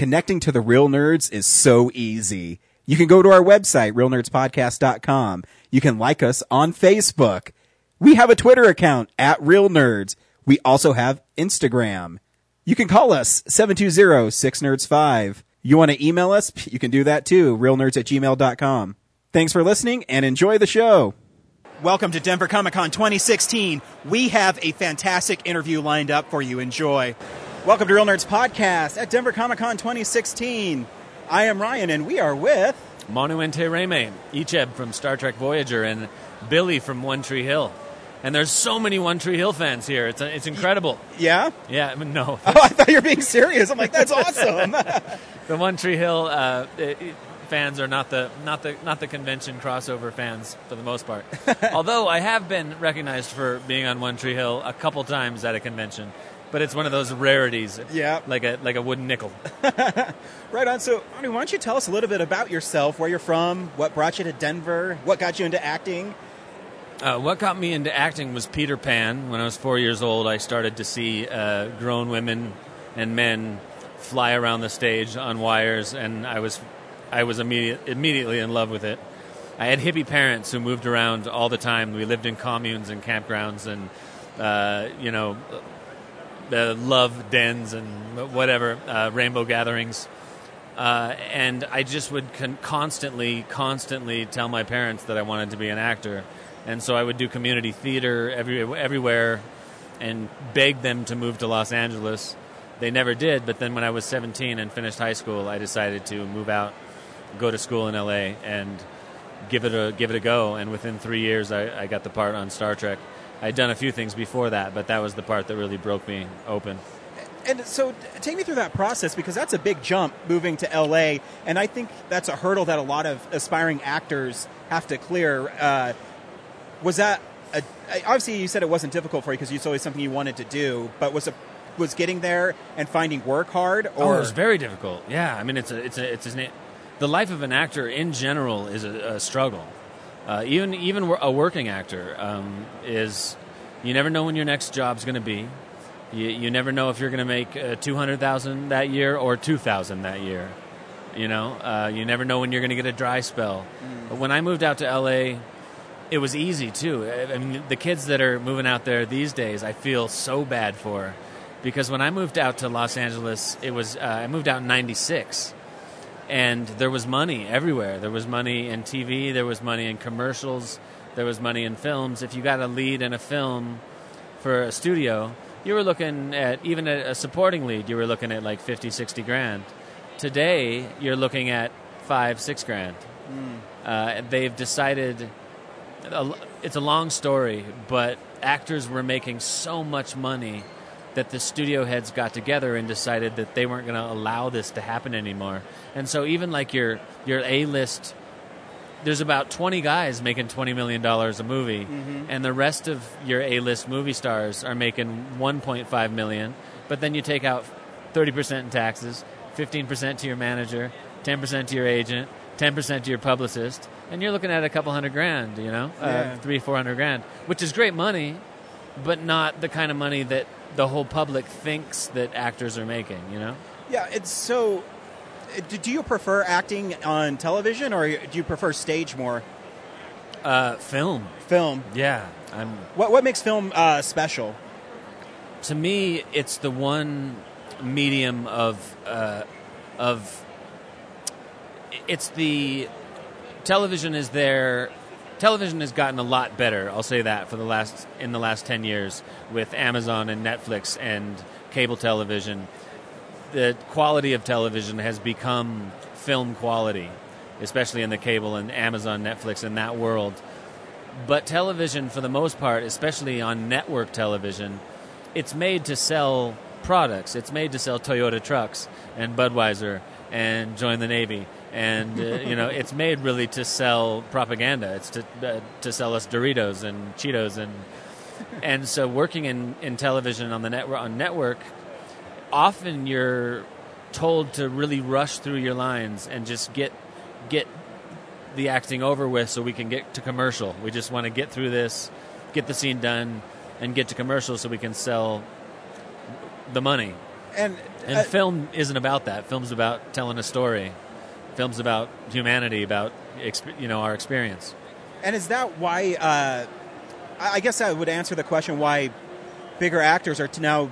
connecting to the Reel Nerds is so easy. You can go to our website, reelnerdspodcast.com. You can like us on Facebook. We have a Twitter account at Reel Nerds. We also have Instagram. You can call us 720-6nerds5. You want to email us? You can do that too, reelnerds at gmail.com. Thanks for listening and enjoy the show. Welcome to Denver Comic Con 2016. We have a fantastic interview lined up for you. Enjoy. Welcome to Reel Nerds Podcast at Denver Comic Con 2016. I am Ryan and we are with Manu Intiraymi, Icheb from Star Trek Voyager, and Billy from One Tree Hill. And there's so many One Tree Hill fans here. It's, it's incredible. Yeah? Yeah, I mean, no. Oh, I thought you were being serious. I'm like, that's awesome. the One Tree Hill uh, fans are not the not the not the convention crossover fans for the most part. Although I have been recognized for being on One Tree Hill a couple times at a convention, but it's one of those rarities. Yeah, like a like a wooden nickel. right on. So, Arnie, why don't you tell us a little bit about yourself, where you're from, what brought you to Denver, what got you into acting? Uh, what got me into acting was Peter Pan. When I was four years old, I started to see uh, grown women and men fly around the stage on wires, and I was, I was immediate, immediately in love with it. I had hippie parents who moved around all the time. We lived in communes and campgrounds, and uh, you know, the love dens and whatever uh, rainbow gatherings. Uh, and I just would con- constantly, constantly tell my parents that I wanted to be an actor and so I would do community theater every, everywhere and beg them to move to Los Angeles. They never did, but then when I was 17 and finished high school, I decided to move out, go to school in LA, and give it a give it a go. And within three years, I, I got the part on Star Trek. I'd done a few things before that, but that was the part that really broke me open. And so, take me through that process because that's a big jump moving to LA, and I think that's a hurdle that a lot of aspiring actors have to clear. Uh, was that a, obviously you said it wasn't difficult for you because it's always something you wanted to do, but was it was getting there and finding work hard? Or oh, it was very difficult. Yeah, I mean it's a it's a it's a, the life of an actor in general is a, a struggle. Uh, even even a working actor um, is you never know when your next job's going to be. You, you never know if you're going to make uh, two hundred thousand that year or two thousand that year. You know, uh, you never know when you're going to get a dry spell. Mm. When I moved out to LA, it was easy too. I mean, the kids that are moving out there these days, I feel so bad for, because when I moved out to Los Angeles, it was uh, I moved out in '96, and there was money everywhere. There was money in TV, there was money in commercials, there was money in films. If you got a lead in a film for a studio, you were looking at even a, a supporting lead. You were looking at like 50, 60 grand. Today, you're looking at five, six grand. Mm. Uh, they've decided it's a long story, but actors were making so much money that the studio heads got together and decided that they weren't going to allow this to happen anymore. And so even like your your A list, there's about 20 guys making 20 million dollars a movie, mm-hmm. and the rest of your A list movie stars are making 1.5 million. But then you take out 30 percent in taxes, 15 percent to your manager, 10 percent to your agent, 10 percent to your publicist and you're looking at a couple hundred grand, you know, uh, yeah. uh, three, four hundred grand, which is great money, but not the kind of money that the whole public thinks that actors are making, you know? Yeah, it's so. Do you prefer acting on television or do you prefer stage more? Uh, film. Film. Yeah, I'm. What what makes film uh, special? To me, it's the one medium of uh, of. It's the television is there. Television has gotten a lot better. I'll say that for the last in the last ten years with Amazon and Netflix and cable television. The quality of television has become film quality, especially in the cable and Amazon, Netflix, in that world. But television, for the most part, especially on network television, it's made to sell products. It's made to sell Toyota trucks and Budweiser and join the Navy and uh, you know it's made really to sell propaganda. It's to uh, to sell us Doritos and Cheetos and and so working in, in television on the network on network, often you're told to really rush through your lines and just get get the acting over with so we can get to commercial. We just want to get through this, get the scene done, and get to commercial so we can sell the money. And, And uh, film isn't about that. Film's about telling a story. Film's about humanity, about you know our experience. And is that why? Uh, I I guess I would answer the question why bigger actors are now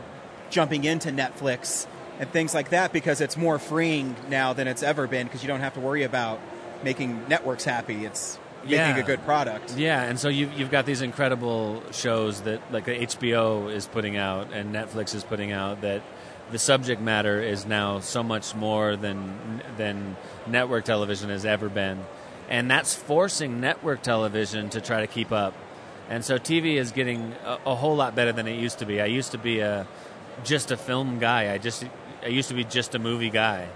jumping into Netflix and things like that because it's more freeing now than it's ever been because you don't have to worry about making networks happy. It's making Yeah. a good product. Yeah, and so you've, you've got these incredible shows that like the HBO is putting out and Netflix is putting out that the subject matter is now so much more than than network television has ever been, and that's forcing network television to try to keep up. And so TV is getting a, a whole lot better than it used to be. I used to be a just a film guy. I just I used to be just a movie guy,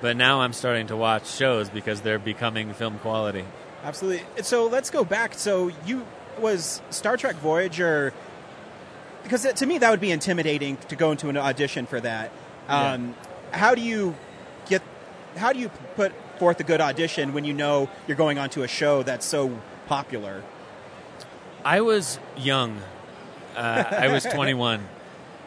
but now I'm starting to watch shows because they're becoming film quality. Absolutely. So let's go back. So you was Star Trek Voyager because to me that would be intimidating to go into an audition for that. Um, How do you get? How do you put forth a good audition when you know you're going onto a show that's so popular? I was young. Uh, I was 21,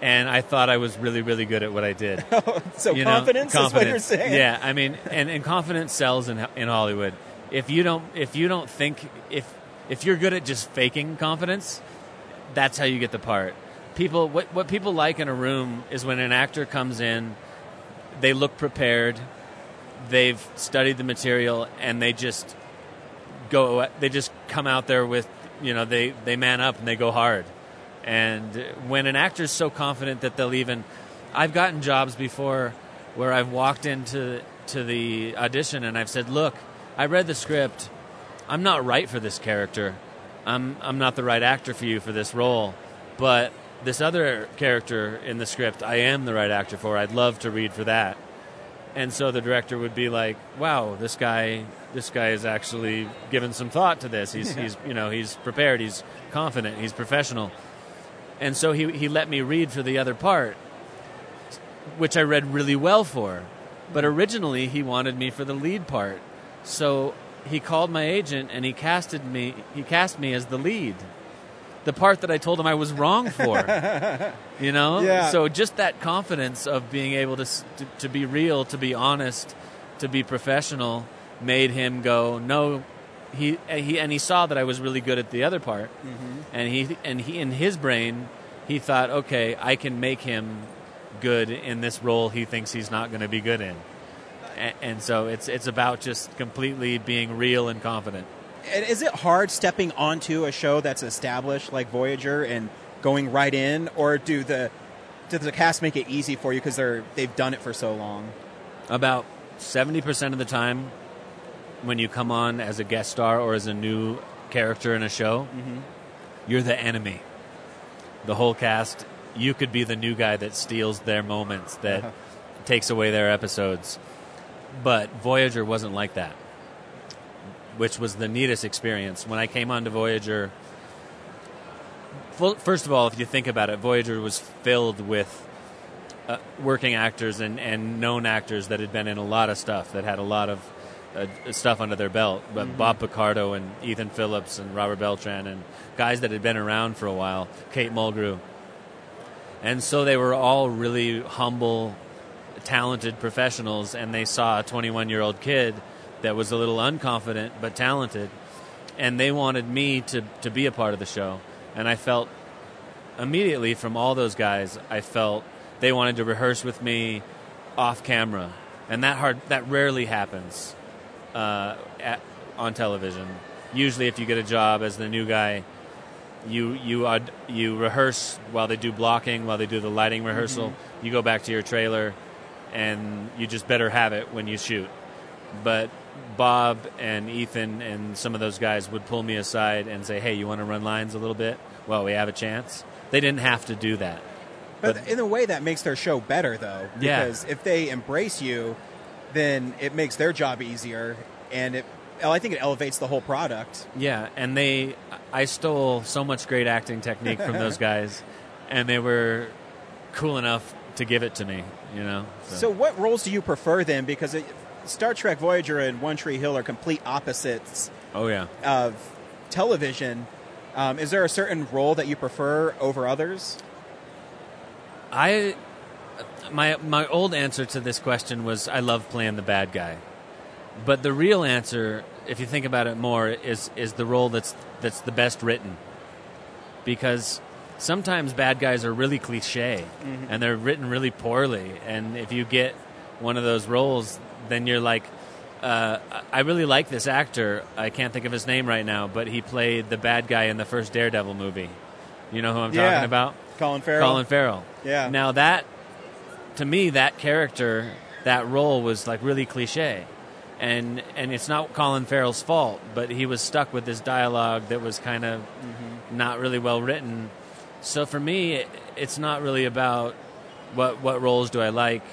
and I thought I was really, really good at what I did. So You know, confidence, is what you're saying. Yeah, I mean, and, and confidence sells in in Hollywood. If you don't, if you don't think if if you're good at just faking confidence, that's how you get the part. People, what what people like in a room is when an actor comes in, they look prepared, they've studied the material, and they just go. They just come out there with you know they they man up and they go hard. And when an actor's so confident that they'll even, I've gotten jobs before where I've walked into to the audition and I've said, "Look, I read the script. I'm not right for this character. I'm I'm not the right actor for you for this role, but this other character in the script, I am the right actor for. I'd love to read for that." And so the director would be like, "Wow, this guy, this guy is actually given some thought to this. He's, he's, you know, he's prepared. He's confident. He's professional." And so he he let me read for the other part, which I read really well for. But originally he wanted me for the lead part, so he called my agent and he casted me. He cast me as the lead, the part that I told him I was wrong for. you know, Yeah. so just that confidence of being able to, to to be real, to be honest, to be professional, made him go no. He and he and he saw that I was really good at the other part, Mm-hmm. and he and he in his brain he thought, okay, I can make him good in this role he thinks he's not going to be good in. And, and so it's it's about just completely being real and confident. Is it hard stepping onto a show that's established like Voyager and going right in, or do the does the cast make it easy for you because they're they've done it for so long? About 70% of the time when you come on as a guest star or as a new character in a show, you're the enemy. The whole cast, you could be the new guy that steals their moments, that Uh-huh. takes away their episodes. But Voyager wasn't like that, which was the neatest experience. When I came onto Voyager, first of all, if you think about it, Voyager was filled with uh, working actors and, and known actors that had been in a lot of stuff, that had a lot of uh, stuff under their belt. But Bob Picardo and Ethan Phillips and Robert Beltran and guys that had been around for a while, Kate Mulgrew. And so they were all really humble, talented professionals, and they saw a 21 year old kid that was a little unconfident but talented, and they wanted me to, to be a part of the show. And I felt immediately from all those guys, I felt they wanted to rehearse with me off camera, and that hard that rarely happens uh, at, on television. Usually, if you get a job as the new guy, you you you rehearse while they do blocking, while they do the lighting rehearsal. You go back to your trailer, and you just better have it when you shoot. But Bob and Ethan and some of those guys would pull me aside and say, "Hey, you want to run lines a little bit? Well, we have a chance." They didn't have to do that. But, But- in a way, that makes their show better, though. Yeah. Because if they embrace you, then it makes their job easier, and it. well, I think it elevates the whole product. Yeah, and they, I stole so much great acting technique from those guys, and they were cool enough to give it to me. You know. So, what roles do you prefer then? Because it, Star Trek Voyager and One Tree Hill are complete opposites oh yeah. of television. Um, is there a certain role that you prefer over others? I my my old answer to this question was I love playing the bad guy, but the real answer, if you think about it more, is is the role that's that's the best written, because sometimes bad guys are really cliche and they're written really poorly, and if you get one of those roles, then you're like. Uh, I really like this actor. I can't think of his name right now, but he played the bad guy in the first Daredevil movie. You know who I'm Yeah. talking about? Colin Farrell. Colin Farrell. Yeah. Now that, to me, that character, that role was like really cliche, and and it's not Colin Farrell's fault, but he was stuck with this dialogue that was kind of not really well written. So for me, it, it's not really about what what roles do I like,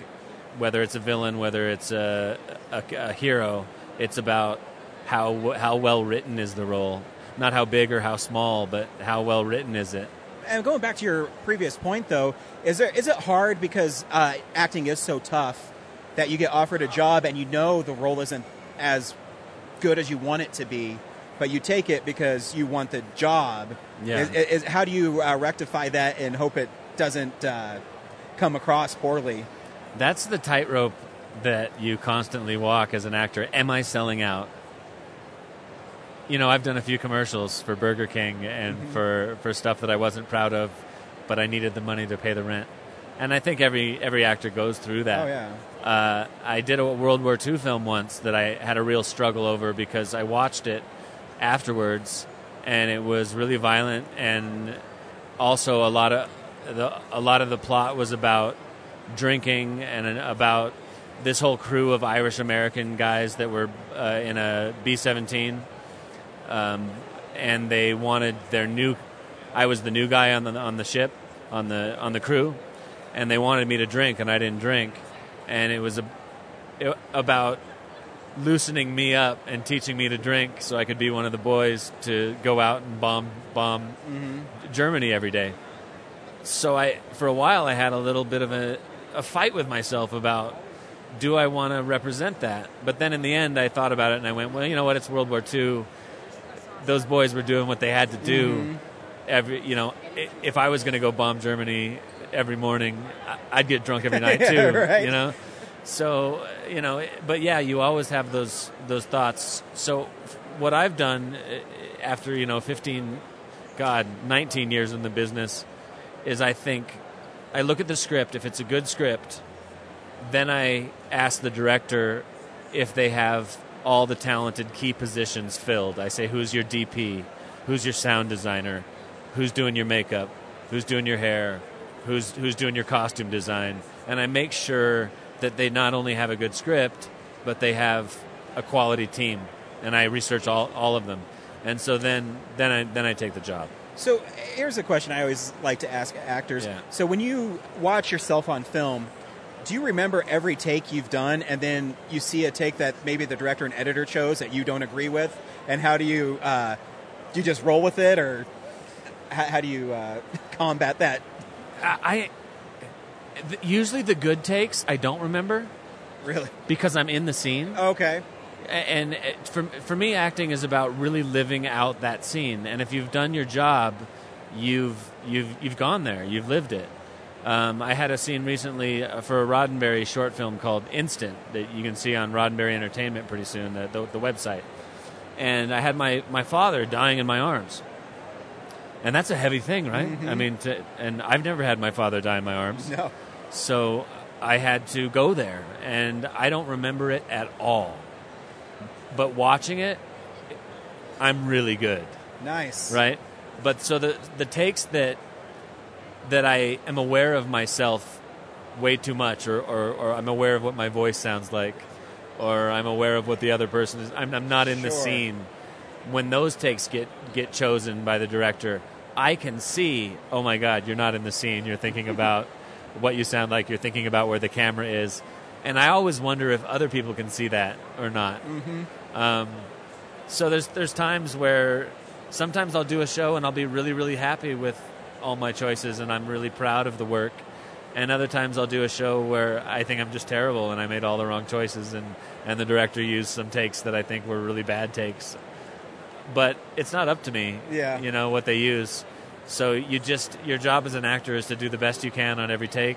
whether it's a villain, whether it's a a, a hero. It's about how how well written is the role, not how big or how small, but how well written is it. And going back to your previous point, though, is there is it hard because uh, acting is so tough that you get offered a job and you know the role isn't as good as you want it to be, but you take it because you want the job. Yeah. Is, is, how do you uh, rectify that and hope it doesn't uh, come across poorly? That's the tightrope that you constantly walk as an actor. Am I selling out? You know, I've done a few commercials for Burger King and for, for stuff that I wasn't proud of, but I needed the money to pay the rent. And I think every every actor goes through that. Oh yeah. Uh, I did a World War II film once that I had a real struggle over because I watched it afterwards, and it was really violent, and also a lot of the a lot of the plot was about drinking and about this whole crew of Irish American guys that were uh, in a B seventeen, um, and they wanted their new. I was the new guy on the on the ship, on the on the crew, and they wanted me to drink, and I didn't drink, and it was a, it, about loosening me up and teaching me to drink so I could be one of the boys to go out and bomb bomb Germany every day. So I, for a while, I had a little bit of a, a fight with myself about do I want to represent that? But then in the end, I thought about it and I went, well, you know what? It's World War II. Those boys were doing what they had to do. Every, you know, if I was going to go bomb Germany every morning, I'd get drunk every night too. Yeah, right. You know, so you know, but yeah, you always have those those thoughts. So what I've done uh, after you know 15, God, 19 years in the business, is I think I look at the script. If it's a good script, then I ask the director if they have all the talented key positions filled. I say, who's your DP? Who's your sound designer? Who's doing your makeup? Who's doing your hair? Who's who's doing your costume design? And I make sure that they not only have a good script, but they have a quality team. And I research all, all of them. And so then then I then I take the job. So here's a question I always like to ask actors. Yeah. So when you watch yourself on film, do you remember every take you've done, and then you see a take that maybe the director and editor chose that you don't agree with, and how do you uh, do? You just roll with it, or how, how do you uh, combat that? I, I th- usually the good takes I don't remember Really? because I'm in the scene. Okay. And for for me, acting is about really living out that scene. And if you've done your job, you've you've you've gone there. You've lived it. Um, I had a scene recently uh, for a Roddenberry short film called Instant that you can see on Roddenberry Entertainment pretty soon, the, the, the website. And I had my, my father dying in my arms. And that's a heavy thing, right? I mean, to, and I've never had my father die in my arms. No. So I had to go there, and I don't remember it at all. But watching it, I'm really good, Nice. right? But so the the takes that that I am aware of myself way too much, or, or, or I'm aware of what my voice sounds like, or I'm aware of what the other person is. I'm, I'm not in the scene. When those takes get get chosen by the director, I can see. Oh my God, you're not in the scene. You're thinking about what you sound like. You're thinking about where the camera is, and I always wonder if other people can see that or not. Um, so there's there's times where sometimes I'll do a show and I'll be really really happy with all my choices and I'm really proud of the work. And other times I'll do a show where I think I'm just terrible and I made all the wrong choices and, and the director used some takes that I think were really bad takes. But it's not up to me, Yeah. you know, what they use. So you just your job as an actor is to do the best you can on every take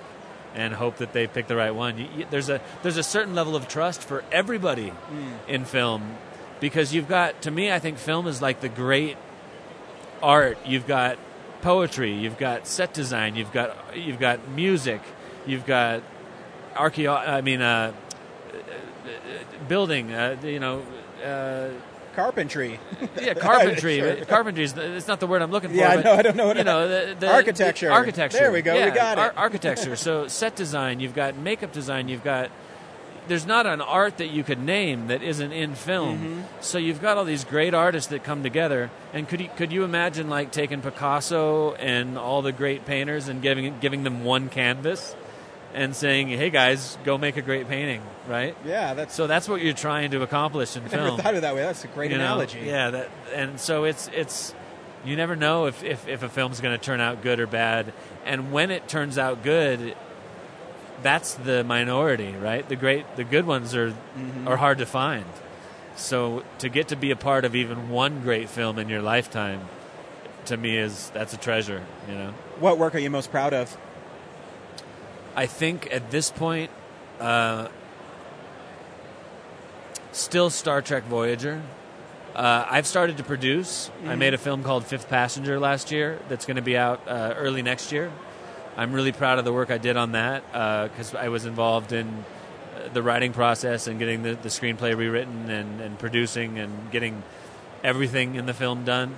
and hope that they pick the right one. You, you, there's a there's a certain level of trust for everybody in film because you've got to me I think film is like the great art. You've got poetry, you've got set design, you've got you've got music, you've got archeo I mean uh, building, uh, you know, uh, Carpentry. yeah, carpentry. Sure. Carpentry is it's not the word I'm looking for. Yeah, I but, know, I don't know what You know, the, the Architecture. the architecture. There we go, we Yeah, got it. ar- architecture. so set design. You've got makeup design. You've got. There's not an art that you could name that isn't in film. Mm-hmm. So you've got all these great artists that come together. And could you, could you imagine like taking Picasso and all the great painters and giving giving them one canvas, and saying, "Hey guys, go make a great painting," right? Yeah, that's. So that's what you're trying to accomplish in I film never thought of it that way. That's a great you know? analogy. Yeah, that and so it's it's you never know if if, if a film's going to turn out good or bad, and when it turns out good, that's the minority, right? The great the good ones are Mm-hmm. are hard to find. So to get to be a part of even one great film in your lifetime, to me is that's a treasure. You know, What work are you most proud of? I think at this point. Uh, Still Star Trek Voyager. Uh, I've started to produce. I made a film called Fifth Passenger last year that's going to be out uh, early next year. I'm really proud of the work I did on that because I was involved in uh, the writing process and getting the, the screenplay rewritten and, and producing and getting everything in the film done.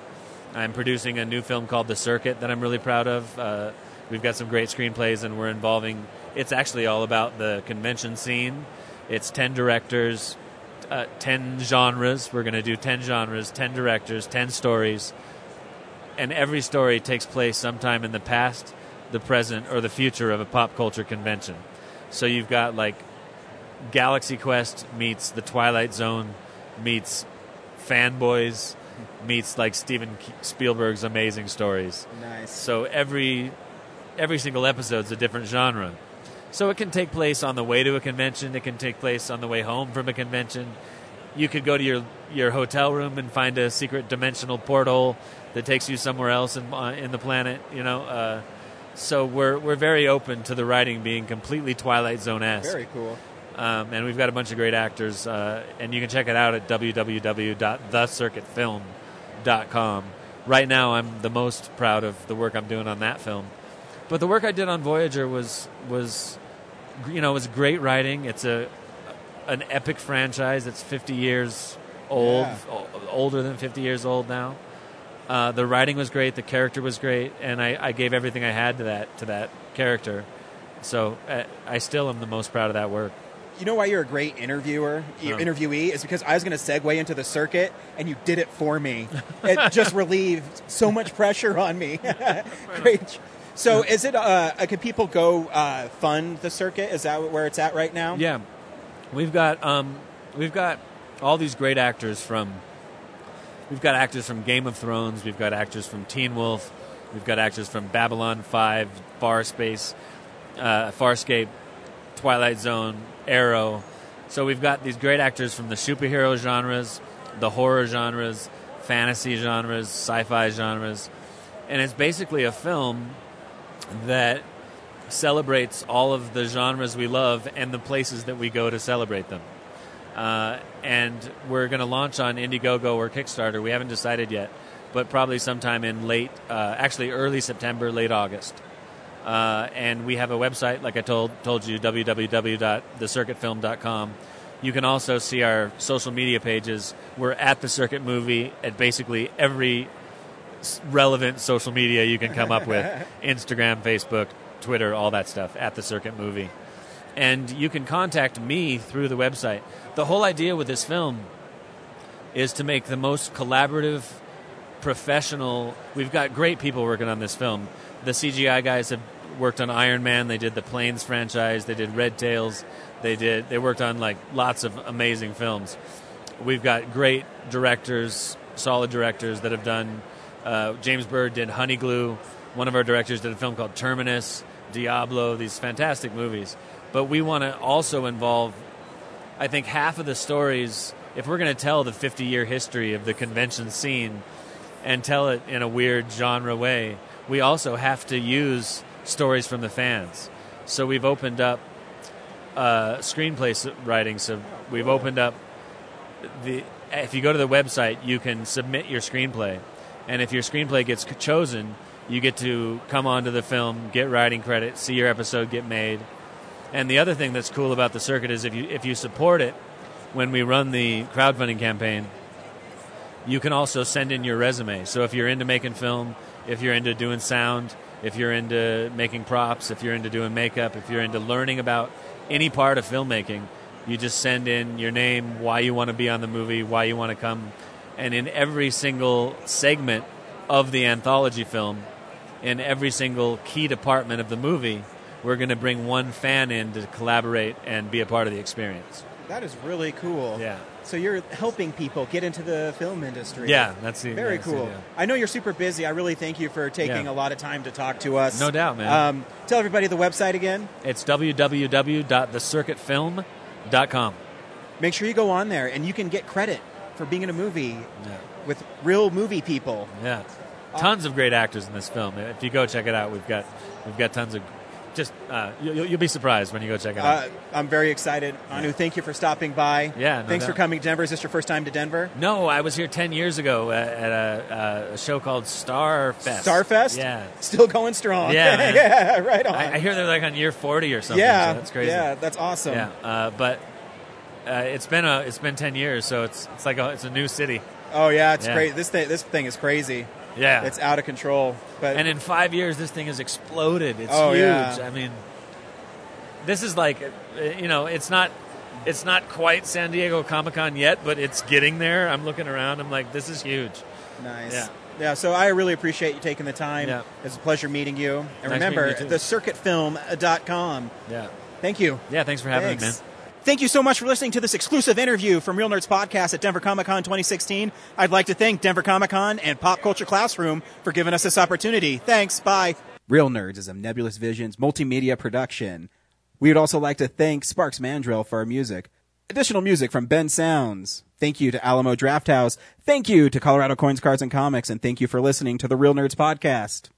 I'm producing a new film called The Circuit that I'm really proud of. Uh, we've got some great screenplays and we're involving. It's actually all about the convention scene. It's ten directors, uh, 10 genres. We're going to do 10 genres, 10 directors, 10 stories. And every story takes place sometime in the past, the present, or the future of a pop culture convention. So you've got like Galaxy Quest meets The Twilight Zone meets Fanboys meets like Steven Spielberg's amazing stories. Nice. So every every single episode's a different genre. So it can take place on the way to a convention. It can take place on the way home from a convention. You could go to your your hotel room and find a secret dimensional portal that takes you somewhere else in uh, in the planet. You know, uh, so we're we're very open to the writing being completely Twilight Zone esque. Very cool. Um, and we've got a bunch of great actors, uh, and you can check it out at www.thecircuitfilm.com. Right now, I'm the most proud of the work I'm doing on that film. But the work I did on Voyager was was, you know, it was great writing. It's a an epic franchise. It's 50 years old, Yeah. o- older than 50 years old now. Uh, the writing was great. The character was great, and I, I gave everything I had to that to that character. So uh, I still am the most proud of that work. You know why you're a great interviewer, Oh. interviewee, is because I was going to segue into the circuit, and you did it for me. It just relieved so much pressure on me. great. So, is it? Uh, can people go uh, fund the circuit? Is that where it's at right now? Yeah, we've got um, we've got all these great actors from. We've got actors from Game of Thrones. We've got actors from Teen Wolf. We've got actors from Babylon Five, Farspace, uh, Farscape, Twilight Zone, Arrow. So we've got these great actors from the superhero genres, the horror genres, fantasy genres, sci-fi genres, and it's basically a film that celebrates all of the genres we love and the places that we go to celebrate them. Uh, and we're going to launch on Indiegogo or Kickstarter. We haven't decided yet, but probably sometime in late, uh, actually early September, late August. Uh, and we have a website, like I told told you, www.thecircuitfilm.com. You can also see our social media pages. We're at the Circuit Movie at basically every relevant social media you can come up with Instagram, Facebook, Twitter, all that stuff at the Circuit Movie. And you can contact me through the website. The whole idea with this film is to make the most collaborative, professional. We've got great people working on this film. The CGI guys have worked on Iron Man. They did the Planes franchise. They did Red Tails. They did. They worked on like lots of amazing films. We've got great directors, solid directors that have done. Uh, James Bird did Honey Glue. One of our directors did a film called Terminus, Diablo. These fantastic movies. But we want to also involve I think half of the stories, if we're going to tell the 50 year history of the convention scene and tell it in a weird genre way, we also have to use stories from the fans. So we've opened up uh, screenplay writing. So we've opened up the. If you go to the website, you can submit your screenplay, and if your screenplay gets chosen, you get to come onto the film, get writing credit, see your episode get made. And the other thing that's cool about the circuit is if you if you support it when we run the crowdfunding campaign, you can also send in your resume. So if you're into making film, if you're into doing sound, if you're into making props, if you're into doing makeup, if you're into learning about any part of filmmaking, you just send in your name, why you want to be on the movie, why you want to come. And in every single segment of the anthology film, in every single key department of the movie, we're going to bring one fan in to collaborate and be a part of the experience. That is really cool. Yeah. So you're helping people get into the film industry. Yeah, that's the Very that's the cool. I know you're super busy. I really thank you for taking Yeah. a lot of time to talk to us. No doubt, man. Um, tell everybody the website again. It's www.thecircuitfilm.com. Make sure you go on there and you can get credit for being in a movie Yeah. with real movie people. Yeah. Tons of great actors in this film. If you go check it out, we've got we've got tons of just uh, you, you'll you'll be surprised when you go check it out. Uh, I'm very excited. Manu, thank you for stopping by. Yeah, no Thanks for coming to Denver. Is this your first time to Denver? no, I was here ten years ago at, at a, a show called Starfest. Starfest? Yeah. Still going strong. Yeah, yeah, right on. I, I hear they're like on year forty or something. yeah, so that's crazy. Yeah, that's awesome. Yeah, uh, but uh, it's been a it's been ten years, so it's it's like a, it's a new city. Oh yeah, it's Yeah. great. This thing, this thing is crazy. Yeah, It's out of control. But and in five years, this thing has exploded. It's Oh, huge. yeah. I mean, this is like, you know, it's not, it's not quite San Diego Comic Con yet, but it's getting there. I'm looking around. I'm like, this is huge. Nice. Yeah. Yeah, so I really appreciate you taking the time. Yeah. It's a pleasure meeting you. And Nice remember, meeting you, too. thecircuitfilm.com. Yeah, Thank you. yeah. Thanks for having me, man. Thank you so much for listening to this exclusive interview from Reel Nerds Podcast at Denver Comic Con 2016. I'd like to thank Denver Comic Con and Pop Culture Classroom for giving us this opportunity. Thanks. Bye. Reel Nerds is a Nebulous Visions multimedia production. We would also like to thank Sparks Mandrill for our music. Additional music from Ben Sounds. Thank you to Alamo Drafthouse. Thank you to Colorado Coins, Cards, and Comics. And thank you for listening to the Reel Nerds Podcast.